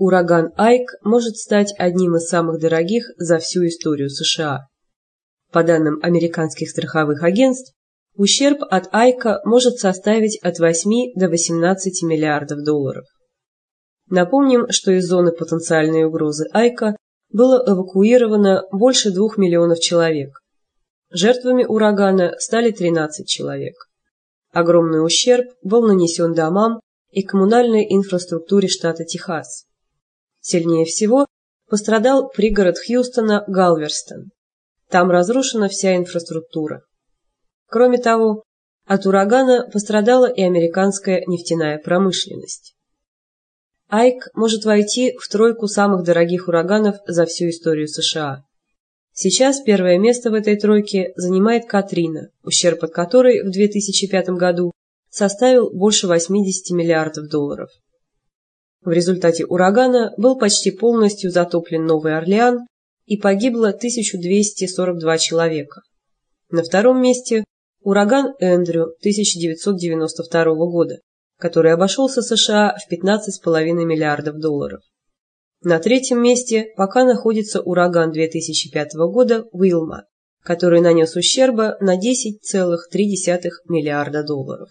ураган Айк может стать одним из самых дорогих за всю историю США. По данным американских страховых агентств, ущерб от Айка может составить от 8 до 18 миллиардов долларов. Напомним, что из зоны потенциальной угрозы Айка было эвакуировано больше 2 миллионов человек. Жертвами урагана стали 13 человек. Огромный ущерб был нанесен домам и коммунальной инфраструктуре штата Техас. Сильнее всего пострадал пригород Хьюстона Галверстон. Там разрушена вся инфраструктура. Кроме того, от урагана пострадала и американская нефтяная промышленность. Айк может войти в тройку самых дорогих ураганов за всю историю США. Сейчас первое место в этой тройке занимает Катрина, ущерб от которой в 2005 году составил больше 80 миллиардов долларов. В результате урагана был почти полностью затоплен Новый Орлеан и погибло 1242 человека. На втором месте ураган Эндрю 1992 года, который обошелся США в 15,5 миллиардов долларов. На третьем месте пока находится ураган 2005 года Уилма, который нанес ущерба на 10,3 миллиарда долларов.